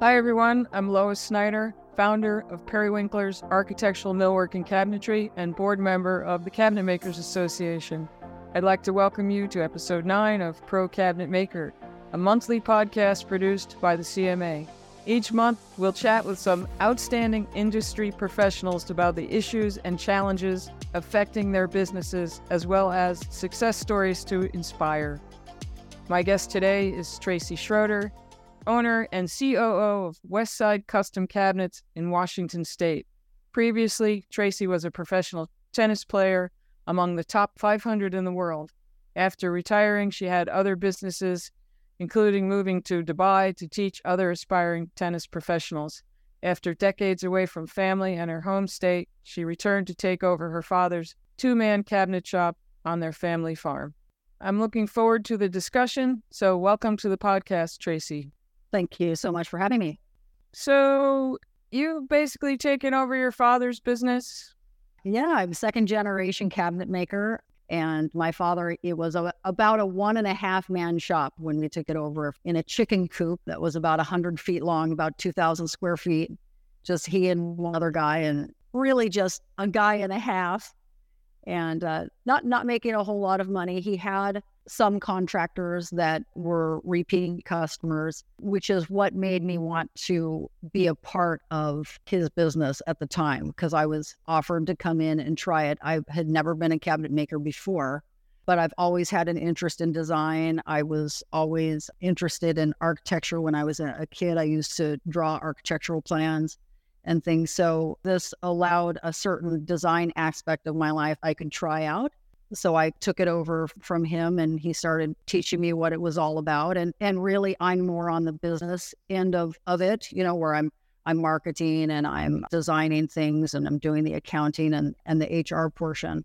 Hi, everyone. I'm Lois Snyder, founder of Periwinkler's Architectural Millwork and Cabinetry and board member of the Cabinet Makers Association. I'd like to welcome you to episode 9 of Pro Cabinet Maker, a monthly podcast produced by the CMA. Each month, we'll chat with some outstanding industry professionals about the issues and challenges affecting their businesses, as well as success stories to inspire. My guest today is Tracy Schroeder, owner and COO of Westside Custom Cabinets in Washington State. Previously, Tracy was a professional tennis player among the top 500 in the world. After retiring, she had other businesses, including moving to Dubai to teach other aspiring tennis professionals. After decades away from family and her home state, she returned to take over her father's two man cabinet shop on their family farm. I'm looking forward to the discussion, so welcome to the podcast, Tracy. Thank you so much for having me. So, you've basically taken over your father's business? Yeah, I'm a second generation cabinet maker. And my father, it was a, about a one and a half man shop when we took it over in a chicken coop that was about 100 feet long, about 2,000 square feet. Just he and one other guy, and really just a guy and a half. And uh, not not making a whole lot of money. He had some contractors that were repeating customers, which is what made me want to be a part of his business at the time because I was offered to come in and try it. I had never been a cabinet maker before, but I've always had an interest in design. I was always interested in architecture when I was a kid. I used to draw architectural plans and things. So this allowed a certain design aspect of my life I could try out so I took it over from him and he started teaching me what it was all about. And and really I'm more on the business end of, of it, you know, where I'm I'm marketing and I'm designing things and I'm doing the accounting and, and the HR portion.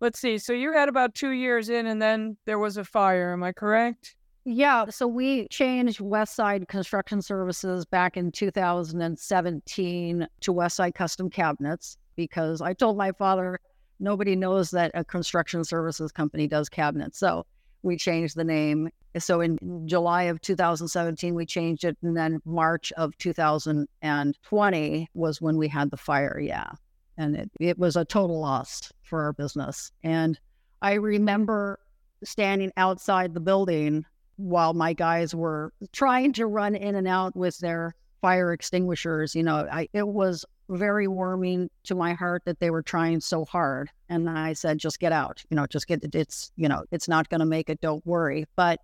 Let's see. So you had about two years in and then there was a fire, am I correct? Yeah. So we changed Westside Construction Services back in 2017 to Westside Custom Cabinets because I told my father nobody knows that a construction services company does cabinets. So we changed the name. So in July of 2017, we changed it. And then March of 2020 was when we had the fire. Yeah. And it, it was a total loss for our business. And I remember standing outside the building while my guys were trying to run in and out with their fire extinguishers. You know, I, it was very warming to my heart that they were trying so hard. And I said, just get out, you know, just get it. It's, you know, it's not going to make it. Don't worry. But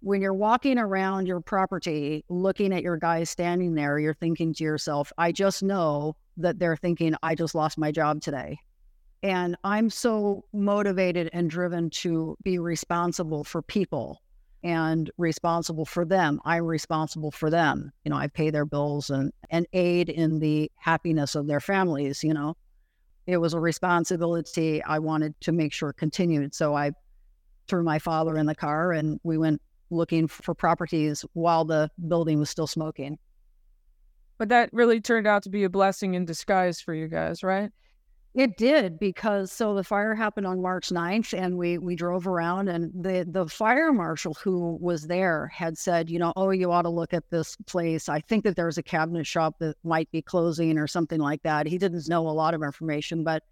when you're walking around your property, looking at your guys standing there, you're thinking to yourself, I just know that they're thinking, I just lost my job today. And I'm so motivated and driven to be responsible for people and responsible for them. I'm responsible for them. You know, I pay their bills and, and aid in the happiness of their families, you know. It was a responsibility I wanted to make sure continued. So I threw my father in the car and we went looking for properties while the building was still smoking. But that really turned out to be a blessing in disguise for you guys, right? It did because so the fire happened on March 9th and we we drove around and the the fire marshal who was there had said, you know, oh, you ought to look at this place. I think that there's a cabinet shop that might be closing or something like that. He didn't know a lot of information, but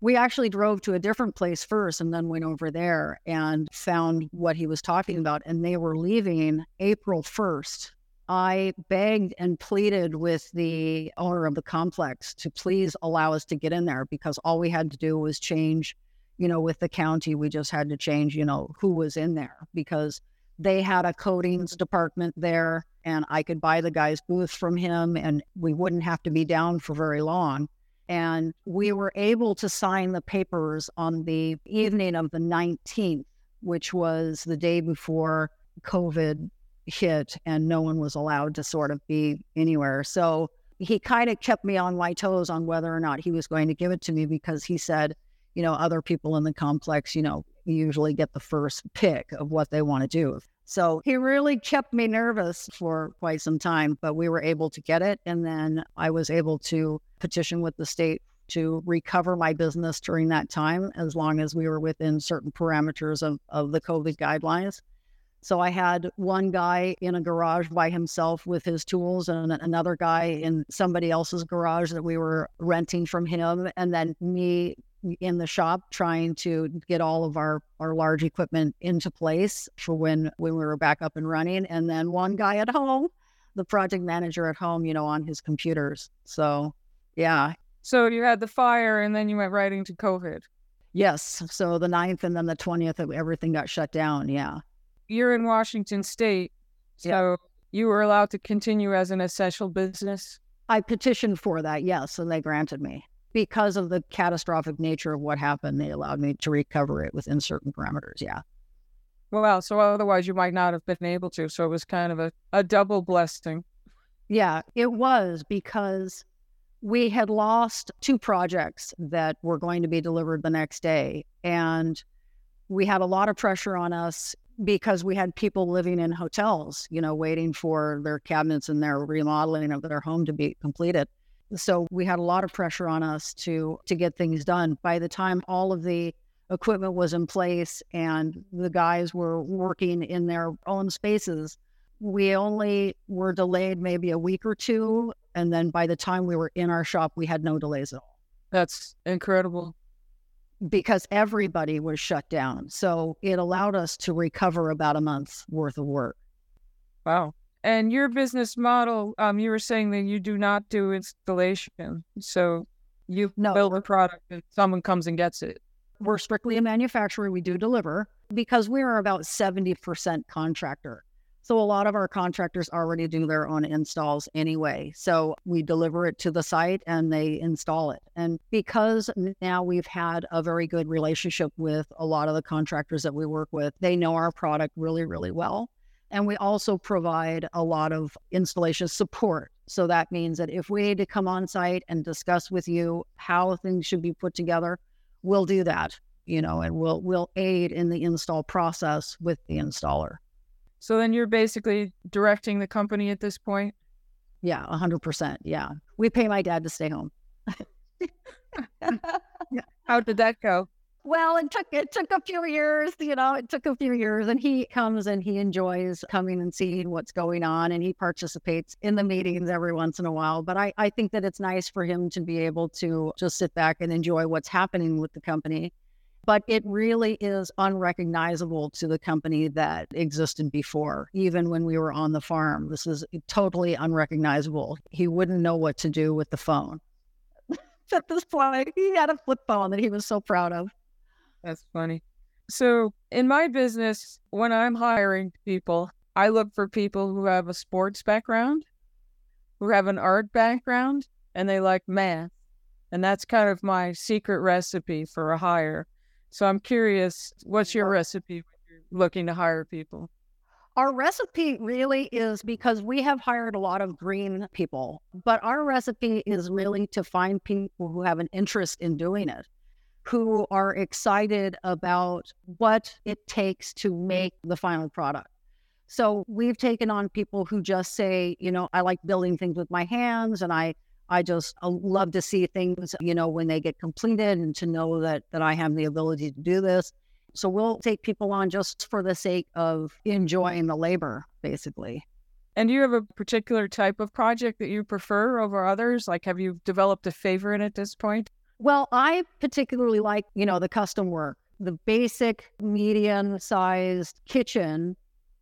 we actually drove to a different place first and then went over there and found what he was talking about and they were leaving April 1st I begged and pleaded with the owner of the complex to please allow us to get in there because all we had to do was change, you know, with the county, we just had to change, you know, who was in there because they had a coatings department there and I could buy the guy's booth from him and we wouldn't have to be down for very long. And we were able to sign the papers on the evening of the 19th, which was the day before COVID hit and no one was allowed to sort of be anywhere. So he kind of kept me on my toes on whether or not he was going to give it to me because he said, you know, other people in the complex, you know, usually get the first pick of what they want to do. So he really kept me nervous for quite some time, but we were able to get it. And then I was able to petition with the state to recover my business during that time, as long as we were within certain parameters of, of the COVID guidelines. So I had one guy in a garage by himself with his tools and another guy in somebody else's garage that we were renting from him. And then me in the shop trying to get all of our, our large equipment into place for when, when we were back up and running. And then one guy at home, the project manager at home, you know, on his computers. So yeah. So you had the fire and then you went right into COVID. Yes. So the 9th and then the 20th, everything got shut down. Yeah you're in Washington State, so yeah. you were allowed to continue as an essential business. I petitioned for that, yes, and they granted me because of the catastrophic nature of what happened. They allowed me to recover it within certain parameters. Yeah. Well, so otherwise you might not have been able to. So it was kind of a, a double blessing. Yeah, it was because we had lost two projects that were going to be delivered the next day. And we had a lot of pressure on us because we had people living in hotels, you know, waiting for their cabinets and their remodeling of their home to be completed. So we had a lot of pressure on us to to get things done. By the time all of the equipment was in place and the guys were working in their own spaces, we only were delayed maybe a week or two. And then by the time we were in our shop, we had no delays at all. That's incredible because everybody was shut down. So it allowed us to recover about a month's worth of work. Wow. And your business model, um, you were saying that you do not do installation. So you no. build a product and someone comes and gets it. We're strictly a manufacturer. We do deliver because we are about 70% contractor. So a lot of our contractors already do their own installs anyway. So we deliver it to the site and they install it. And because now we've had a very good relationship with a lot of the contractors that we work with, they know our product really, really well. And we also provide a lot of installation support. So that means that if we need to come on site and discuss with you how things should be put together, we'll do that, you know, and we'll we'll aid in the install process with the installer. So then you're basically directing the company at this point? Yeah, 100%. Yeah. We pay my dad to stay home. How did that go? Well, it took it took a few years, you know, it took a few years and he comes and he enjoys coming and seeing what's going on and he participates in the meetings every once in a while. But I, I think that it's nice for him to be able to just sit back and enjoy what's happening with the company but it really is unrecognizable to the company that existed before, even when we were on the farm. This is totally unrecognizable. He wouldn't know what to do with the phone. At this point, he had a flip phone that he was so proud of. That's funny. So, in my business, when I'm hiring people, I look for people who have a sports background, who have an art background, and they like math. And that's kind of my secret recipe for a hire. So I'm curious, what's your recipe when you're looking to hire people? Our recipe really is because we have hired a lot of green people, but our recipe is really to find people who have an interest in doing it, who are excited about what it takes to make the final product. So we've taken on people who just say, you know, I like building things with my hands and I I just uh, love to see things, you know, when they get completed and to know that that I have the ability to do this. So we'll take people on just for the sake of enjoying the labor, basically. And do you have a particular type of project that you prefer over others? Like, have you developed a favorite at this point? Well, I particularly like, you know, the custom work. The basic medium sized kitchen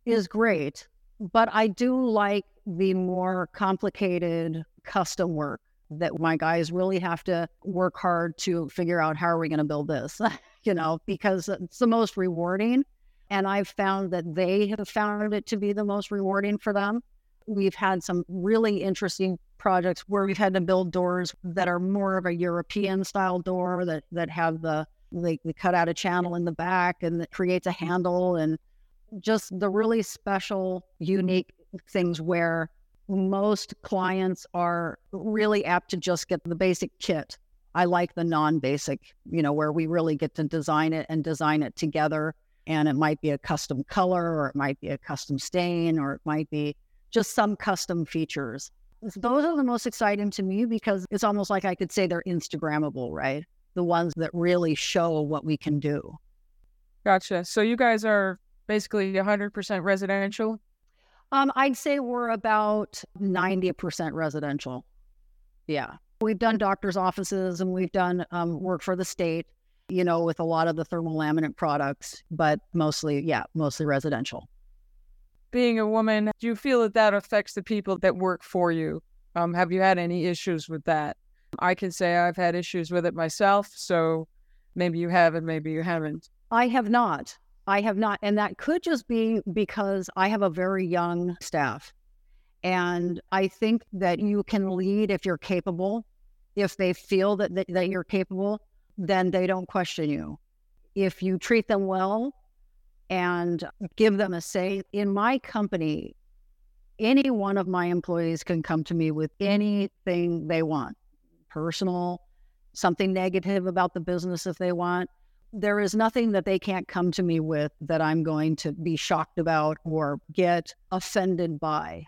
is great, but I do like the more complicated custom work that my guys really have to work hard to figure out how are we going to build this, you know, because it's the most rewarding. And I've found that they have found it to be the most rewarding for them. We've had some really interesting projects where we've had to build doors that are more of a European style door that, that have the, they, cut out a channel in the back and it creates a handle and just the really special, unique things where most clients are really apt to just get the basic kit. I like the non basic, you know, where we really get to design it and design it together. And it might be a custom color or it might be a custom stain or it might be just some custom features. Those are the most exciting to me because it's almost like I could say they're Instagrammable, right? The ones that really show what we can do. Gotcha. So you guys are basically 100% residential? Um, I'd say we're about 90% residential. Yeah. We've done doctor's offices and we've done um, work for the state, you know, with a lot of the thermal laminate products, but mostly, yeah, mostly residential. Being a woman, do you feel that that affects the people that work for you? Um, have you had any issues with that? I can say I've had issues with it myself. So maybe you have and maybe you haven't. I have not. I have not. And that could just be because I have a very young staff. And I think that you can lead if you're capable. If they feel that, that, that you're capable, then they don't question you. If you treat them well and give them a say, in my company, any one of my employees can come to me with anything they want personal, something negative about the business if they want. There is nothing that they can't come to me with that I'm going to be shocked about or get offended by.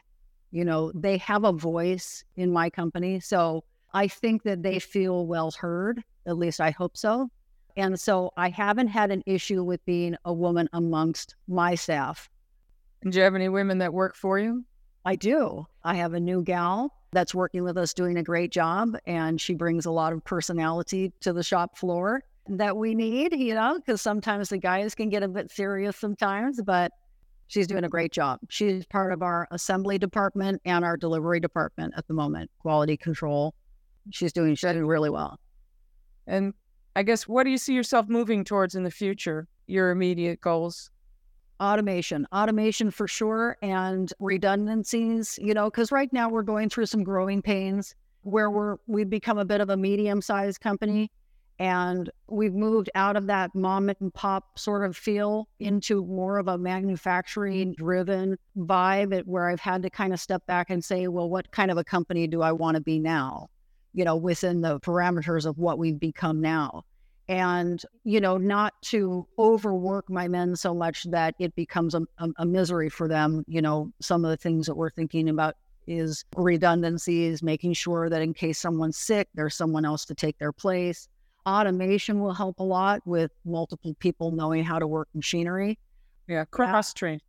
You know, they have a voice in my company. So I think that they feel well heard. At least I hope so. And so I haven't had an issue with being a woman amongst my staff. Do you have any women that work for you? I do. I have a new gal that's working with us doing a great job, and she brings a lot of personality to the shop floor that we need, you know, because sometimes the guys can get a bit serious sometimes, but she's doing a great job. She's part of our assembly department and our delivery department at the moment, quality control. She's doing, she's doing really well. And I guess, what do you see yourself moving towards in the future? Your immediate goals? automation, automation for sure, and redundancies, you know, because right now we're going through some growing pains where we're we've become a bit of a medium sized company and we've moved out of that mom and pop sort of feel into more of a manufacturing mm-hmm. driven vibe where I've had to kind of step back and say, well, what kind of a company do I want to be now? You know, within the parameters of what we've become now. And you know not to overwork my men so much that it becomes a, a, a, misery for them you know some of the things that we're thinking about is redundancies making sure that in case someone's sick there's someone else to take their place automation will help a lot with multiple people knowing how to work machinery yeah cross train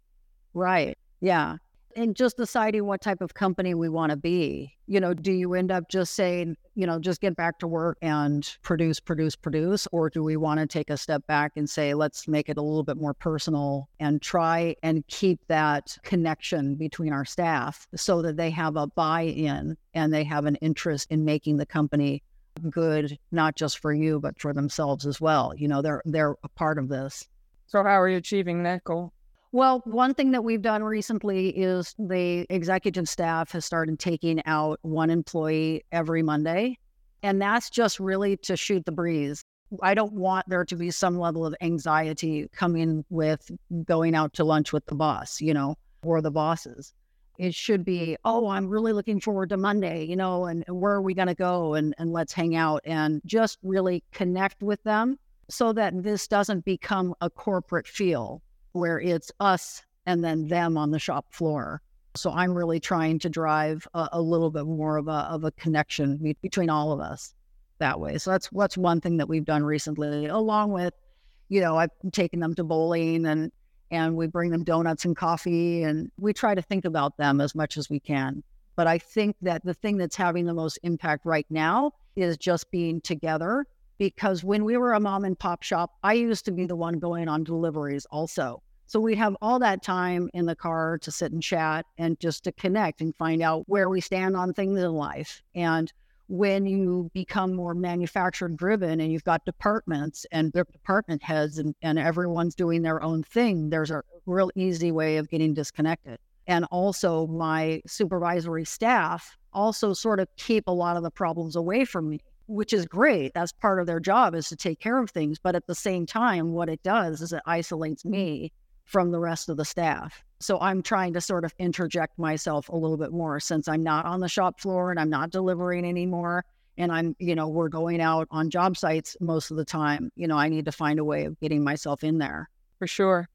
right yeah and just deciding what type of company we want to be. You know, do you end up just saying, you know, just get back to work and produce, produce, produce? Or do we want to take a step back and say, let's make it a little bit more personal and try and keep that connection between our staff so that they have a buy in and they have an interest in making the company good, not just for you, but for themselves as well. You know, they're they're a part of this. So how are you achieving that goal? Well, one thing that we've done recently is the executive staff has started taking out one employee every Monday. And that's just really to shoot the breeze. I don't want there to be some level of anxiety coming with going out to lunch with the boss, you know, or the bosses. It should be, oh, I'm really looking forward to Monday, you know, and, and where are we going to go? And, and let's hang out and just really connect with them so that this doesn't become a corporate feel where it's us and then them on the shop floor. So I'm really trying to drive a, a little bit more of a of a connection be- between all of us that way. So that's that's one thing that we've done recently, along with, you know, I've taken them to bowling and and we bring them donuts and coffee and we try to think about them as much as we can. But I think that the thing that's having the most impact right now is just being together because when we were a mom and pop shop, I used to be the one going on deliveries also. So we'd have all that time in the car to sit and chat and just to connect and find out where we stand on things in life. And when you become more manufacturing driven and you've got departments and department heads and, and everyone's doing their own thing, there's a real easy way of getting disconnected. And also, my supervisory staff also sort of keep a lot of the problems away from me which is great. That's part of their job is to take care of things. But at the same time, what it does is it isolates me from the rest of the staff. So I'm trying to sort of interject myself a little bit more since I'm not on the shop floor and I'm not delivering anymore. And I'm, you know, we're going out on job sites most of the time. You know, I need to find a way of getting myself in there. For sure.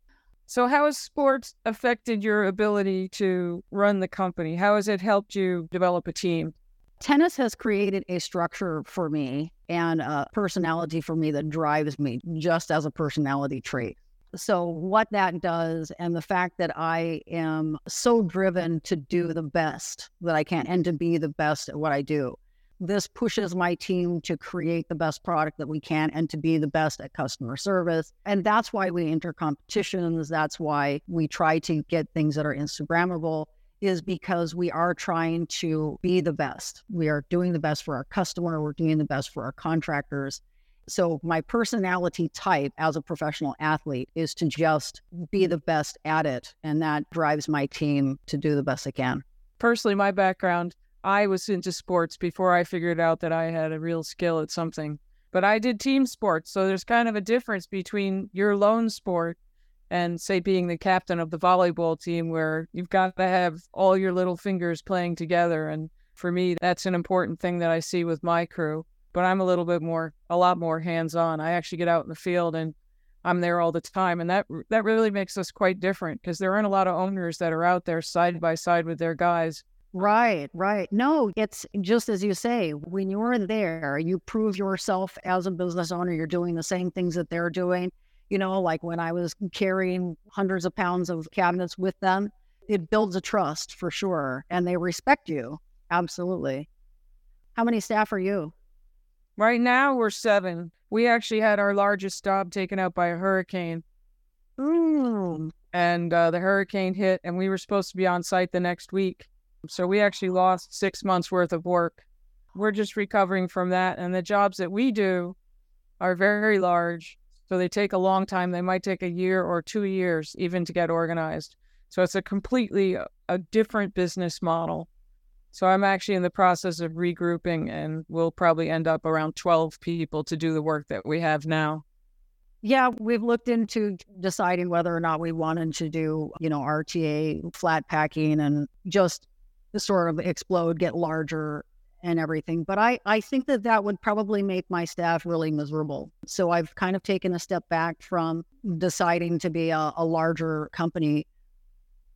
So, how has sports affected your ability to run the company? How has it helped you develop a team? Tennis has created a structure for me and a personality for me that drives me just as a personality trait. So, what that does, and the fact that I am so driven to do the best that I can and to be the best at what I do, this pushes my team to create the best product that we can and to be the best at customer service. And that's why we enter competitions. That's why we try to get things that are Instagrammable, is because we are trying to be the best. We are doing the best for our customer, we're doing the best for our contractors. So, my personality type as a professional athlete is to just be mm-hmm. the best at it. And that drives my team to do the best they can. Personally, my background, I was into sports before I figured out that I had a real skill at something. But I did team sports. So, there's kind of a difference between your lone sport and, say, being the captain of the volleyball team, where you've got to have all your little fingers playing together. And for me, that's an important thing that I see with my crew but I'm a little bit more, a lot more hands on. I actually get out in the field and I'm there all the time. And that, that really makes us quite different because there aren't a lot of owners that are out there side by side with their guys. Right, right. No, it's just as you say, when you're there, you prove yourself as a business owner. You're doing the same things that they're doing. You know, like when I was carrying hundreds of pounds of cabinets with them, it builds a trust for sure. And they respect you. Absolutely. How many staff are you? Right now, we're seven. We actually had our largest job taken out by a hurricane. Mm. And uh, the hurricane hit, and we were supposed to be on site the next week. So we actually lost six months worth of work. We're just recovering from that. And the jobs that we do are very large. So they take a long time. They might take a year or two years even to get organized. So it's a completely uh, a different business model. So I'm actually in the process of regrouping, and we'll probably end up around 12 people to do the work that we have now. Yeah, we've looked into deciding whether or not we wanted to do, you know, RTA flat packing and just sort of explode, get larger and everything. But I, I think that that would probably make my staff really miserable. So I've kind of taken a step back from deciding to be a, a larger company.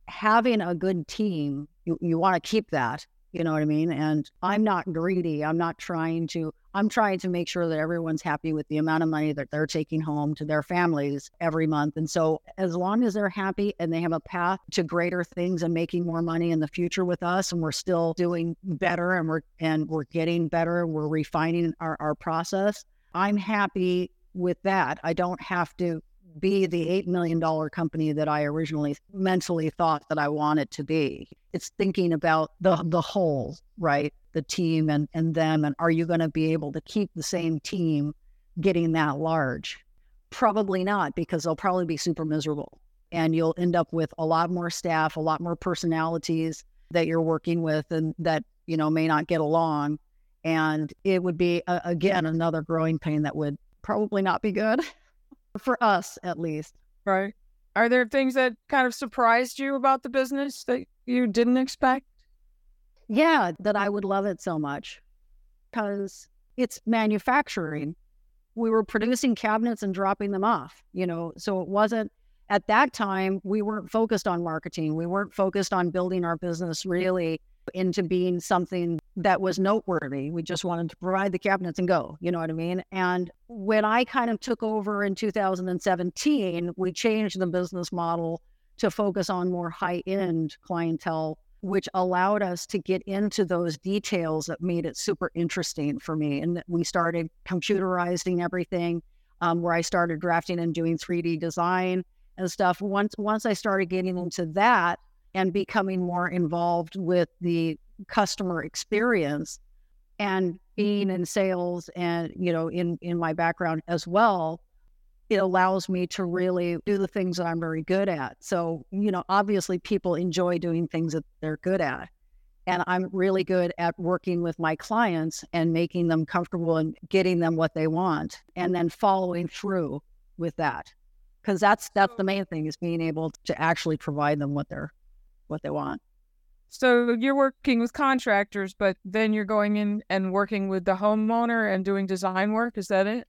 Having a good team, you, you want to keep that you know what I mean? And I'm not greedy. I'm not trying to, I'm trying to make sure that everyone's happy with the amount of money that they're taking home to their families every month. And so, as long as they're happy and they have a path to greater things and making more money in the future with us, and we're still doing better and we're, and we're getting better, we're refining our, our process, I'm happy with that. I don't have to be the $8 million company that I originally mentally thought that I wanted to be. It's thinking about the, the whole, right? The team and, and them. And are you going to be able to keep the same team getting that large? Probably not, because they'll probably be super miserable. And you'll end up with a lot more staff, a lot more personalities that you're working with and that, you know, may not get along. And it would be, uh, again, another growing pain that would probably not be good. for us at least. Right. Are there things that kind of surprised you about the business that you didn't expect? Yeah, that I would love it so much because it's manufacturing. We were producing cabinets and dropping them off, you know, so it wasn't at that time, we weren't focused on marketing. We weren't focused on building our business really into being something that was noteworthy. We just wanted to provide the cabinets and go, you know what I mean? And when I kind of took over in 2017, we changed the business model to focus on more high end clientele, which allowed us to get into those details that made it super interesting for me. And we started computerizing everything, um, where I started drafting and doing 3D design and stuff. Once once I started getting into that, and becoming more involved with the customer experience and being in sales and you know in in my background as well it allows me to really do the things that I'm very good at. So, you know, obviously people enjoy doing things that they're good at. And I'm really good at working with my clients and making them comfortable and getting them what they want and then following through with that. Cuz that's that's the main thing is being able to actually provide them what they're what they want. So you're working with contractors, but then you're going in and working with the homeowner and doing design work. Is that it?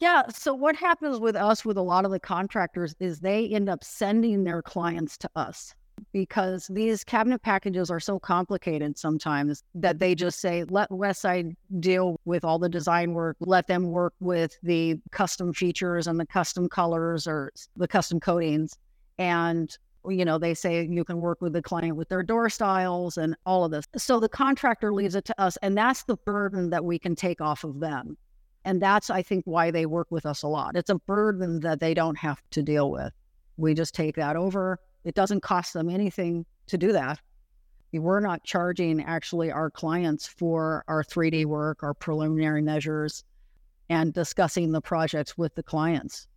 Yeah. So what happens with us with a lot of the contractors is they end up sending their clients to us. because these cabinet packages are so complicated sometimes that they just say, let Westside deal with all the design work, let them work with the custom features and the custom colors or the custom coatings. And you know, they say you can work with the client with their door styles and all of this. So the contractor leaves it to us, and that's the burden that we can take off of them. And that's, I think, why they work with us a lot. It's a burden that they don't have to deal with. We just take that over. It doesn't cost them anything to do that. We're not charging actually our clients for our 3D work, our preliminary measures, and discussing the projects with the clients.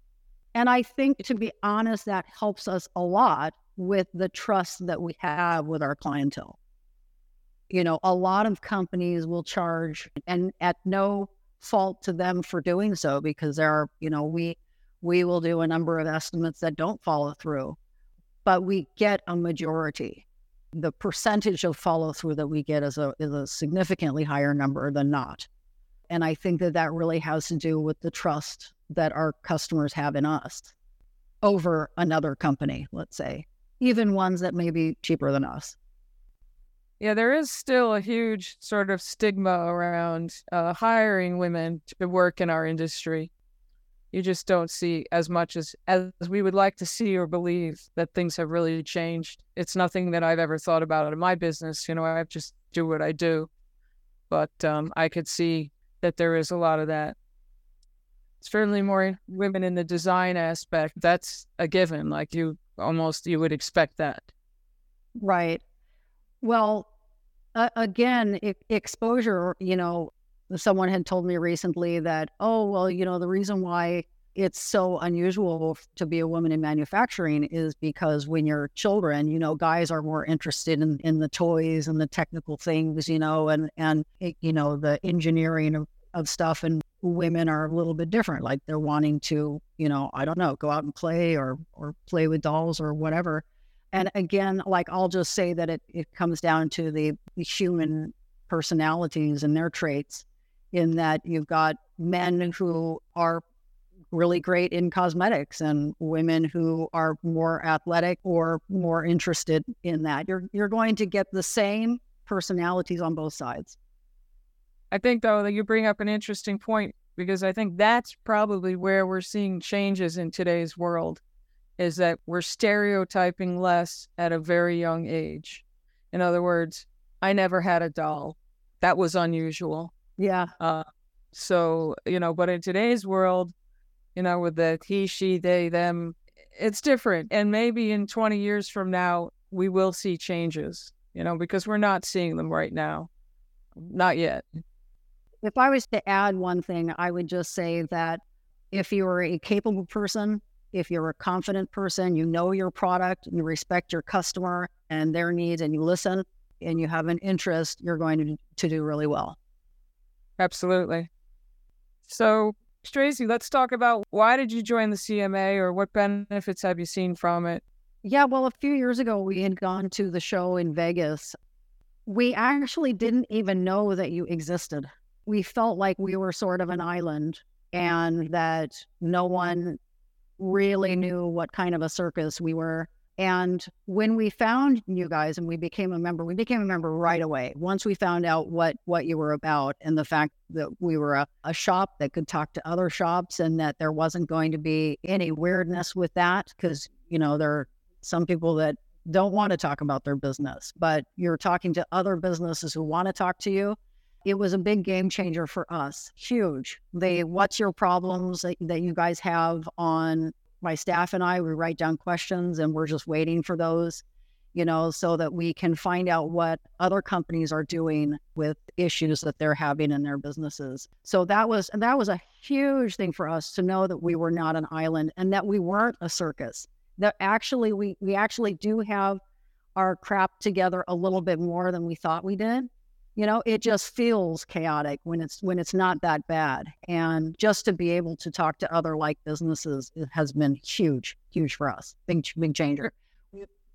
And I think, to be honest, that helps us a lot with the trust that we have with our clientele. You know, a lot of companies will charge, and at no fault to them for doing so, because there are, you know, we we will do a number of estimates that don't follow through, but we get a majority. The percentage of follow through that we get is a is a significantly higher number than not. And I think that that really has to do with the trust that our customers have in us over another company, let's say, even ones that may be cheaper than us. Yeah, there is still a huge sort of stigma around uh, hiring women to work in our industry. You just don't see as much as as we would like to see or believe that things have really changed. It's nothing that I've ever thought about in my business. You know, I just do what I do, but um, I could see that there is a lot of that certainly more women in the design aspect. That's a given. Like you almost you would expect that. Right. Well, uh, again, exposure. You know, someone had told me recently that oh well, you know, the reason why it's so unusual to be a woman in manufacturing is because when you're children, you know, guys are more interested in, in the toys and the technical things, you know, and and you know the engineering of, of stuff and women are a little bit different. Like they're wanting to, you know, I don't know, go out and play or or play with dolls or whatever. And again, like I'll just say that it, it comes down to the, human personalities and their traits in that you've got men who are really great in cosmetics and women who are more athletic or more interested in that. You're you're going to get the same personalities on both sides. I think though that you bring up an interesting point because I think that's probably where we're seeing changes in today's world is that we're stereotyping less at a very young age. In other words, I never had a doll. That was unusual. Yeah. Uh, so, you know, but in today's world, you know, with the he, she, they, them, it's different. And maybe in 20 years from now, we will see changes, you know, because we're not seeing them right now. Not yet. If I was to add one thing, I would just say that if you're a capable person, if you're a confident person, you know your product, you respect your customer and their needs, and you listen and you have an interest, you're going to, to do really well. Absolutely. So, Tracy, let's talk about why did you join the CMA or what benefits have you seen from it? Yeah, well, a few years ago, we had gone to the show in Vegas. We actually didn't even know that you existed we felt like we were sort of an island and that no one really knew what kind of a circus we were. And when we found you guys and we became a member, we became a member right away. Once we found out what what you were about and the fact that we were a, a shop that could talk to other shops and that there wasn't going to be any weirdness with that, because you know, there are some people that don't want to talk about their business, but you're talking to other businesses who want to talk to you it was a big game changer for us. Huge. Mm-hmm. They, what's your problems that, that you guys have on my staff and I? We write down questions and we're just waiting for those, you know, so that we can find out what other companies are doing with issues that they're having in their businesses. So that was, that was a huge thing for us to know that we were not an island and that we weren't a circus. That actually, we, we actually do have our crap together a little bit more than we thought we did you know it just feels chaotic when it's when it's not that bad and just to be able to talk to other like businesses has been huge huge for us big big changer.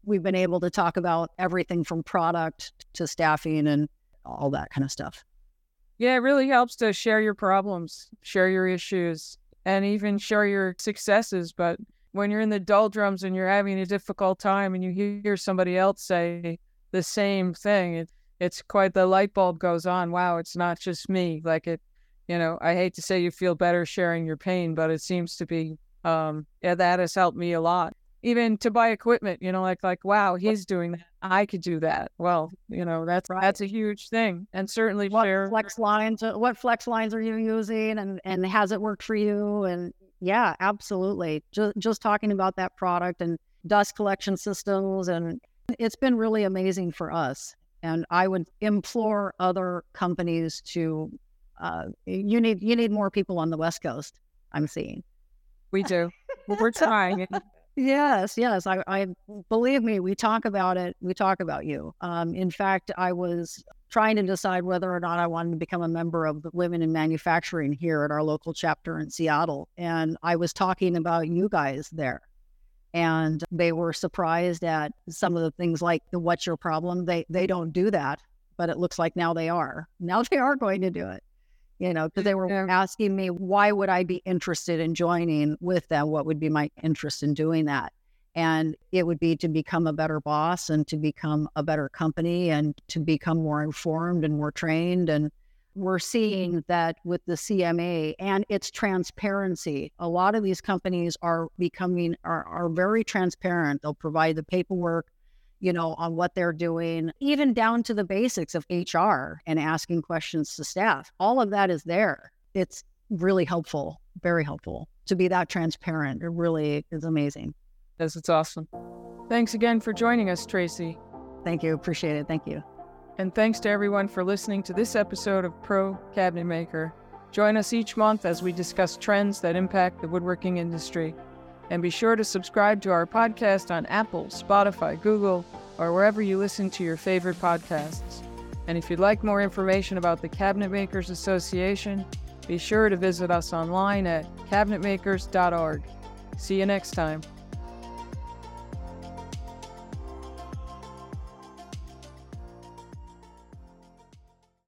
We've been able to talk about everything from product to staffing and all that kind of stuff. Yeah it really helps to share your problems share your issues and even share your successes but when you're in the doldrums and you're having a difficult time and you hear somebody else say the same thing, it's quite the light bulb goes on. Wow, it's not just me. Like it, you know, I hate to say you feel better sharing your pain, but it seems to be, um, yeah, that has helped me a lot. Even to buy equipment, you know, like like wow, he's doing that. I could do that. Well, you know, that's right. that's a huge thing, and certainly what share flex lines. What flex lines are you using, and and has it worked for you? And yeah, absolutely. Just just talking about that product and dust collection systems, and it's been really amazing for us. And I would implore other companies to, uh, you need you need more people on the West Coast. I'm seeing. We do. We're trying. Yes, yes. I, I believe me. We talk about it. We talk about you. Um, in fact, I was trying to decide whether or not I wanted to become a member of the Women in Manufacturing here at our local chapter in Seattle. And I was talking about you guys there. And they were surprised at some of the things like the what's your problem? They they don't do that, but it looks like now they are. Now they are going to do it. You know, because they were yeah. asking me why would I be interested in joining with them? What would be my interest in doing that? And it would be to become a better boss and to become a better company and to become more informed and more trained. And we're seeing mm-hmm. that with the CMA and its transparency. A lot of these companies are becoming are, are very transparent. They'll provide the paperwork, you know, on what they're doing, even down to the basics of HR and asking questions to staff. All of that is there. It's really helpful, very helpful to be that transparent. It really is amazing. Yes, it's awesome. Thanks again for joining us, Tracy. Thank you. Appreciate it. Thank you. And thanks to everyone for listening to this episode of Pro Cabinet Maker. Join us each month as we discuss trends that impact the woodworking industry. And be sure to subscribe to our podcast on Apple, Spotify, Google, or wherever you listen to your favorite podcasts. And if you'd like more information about the Cabinet Makers Association, be sure to visit us online at cabinetmakers.org. See you next time.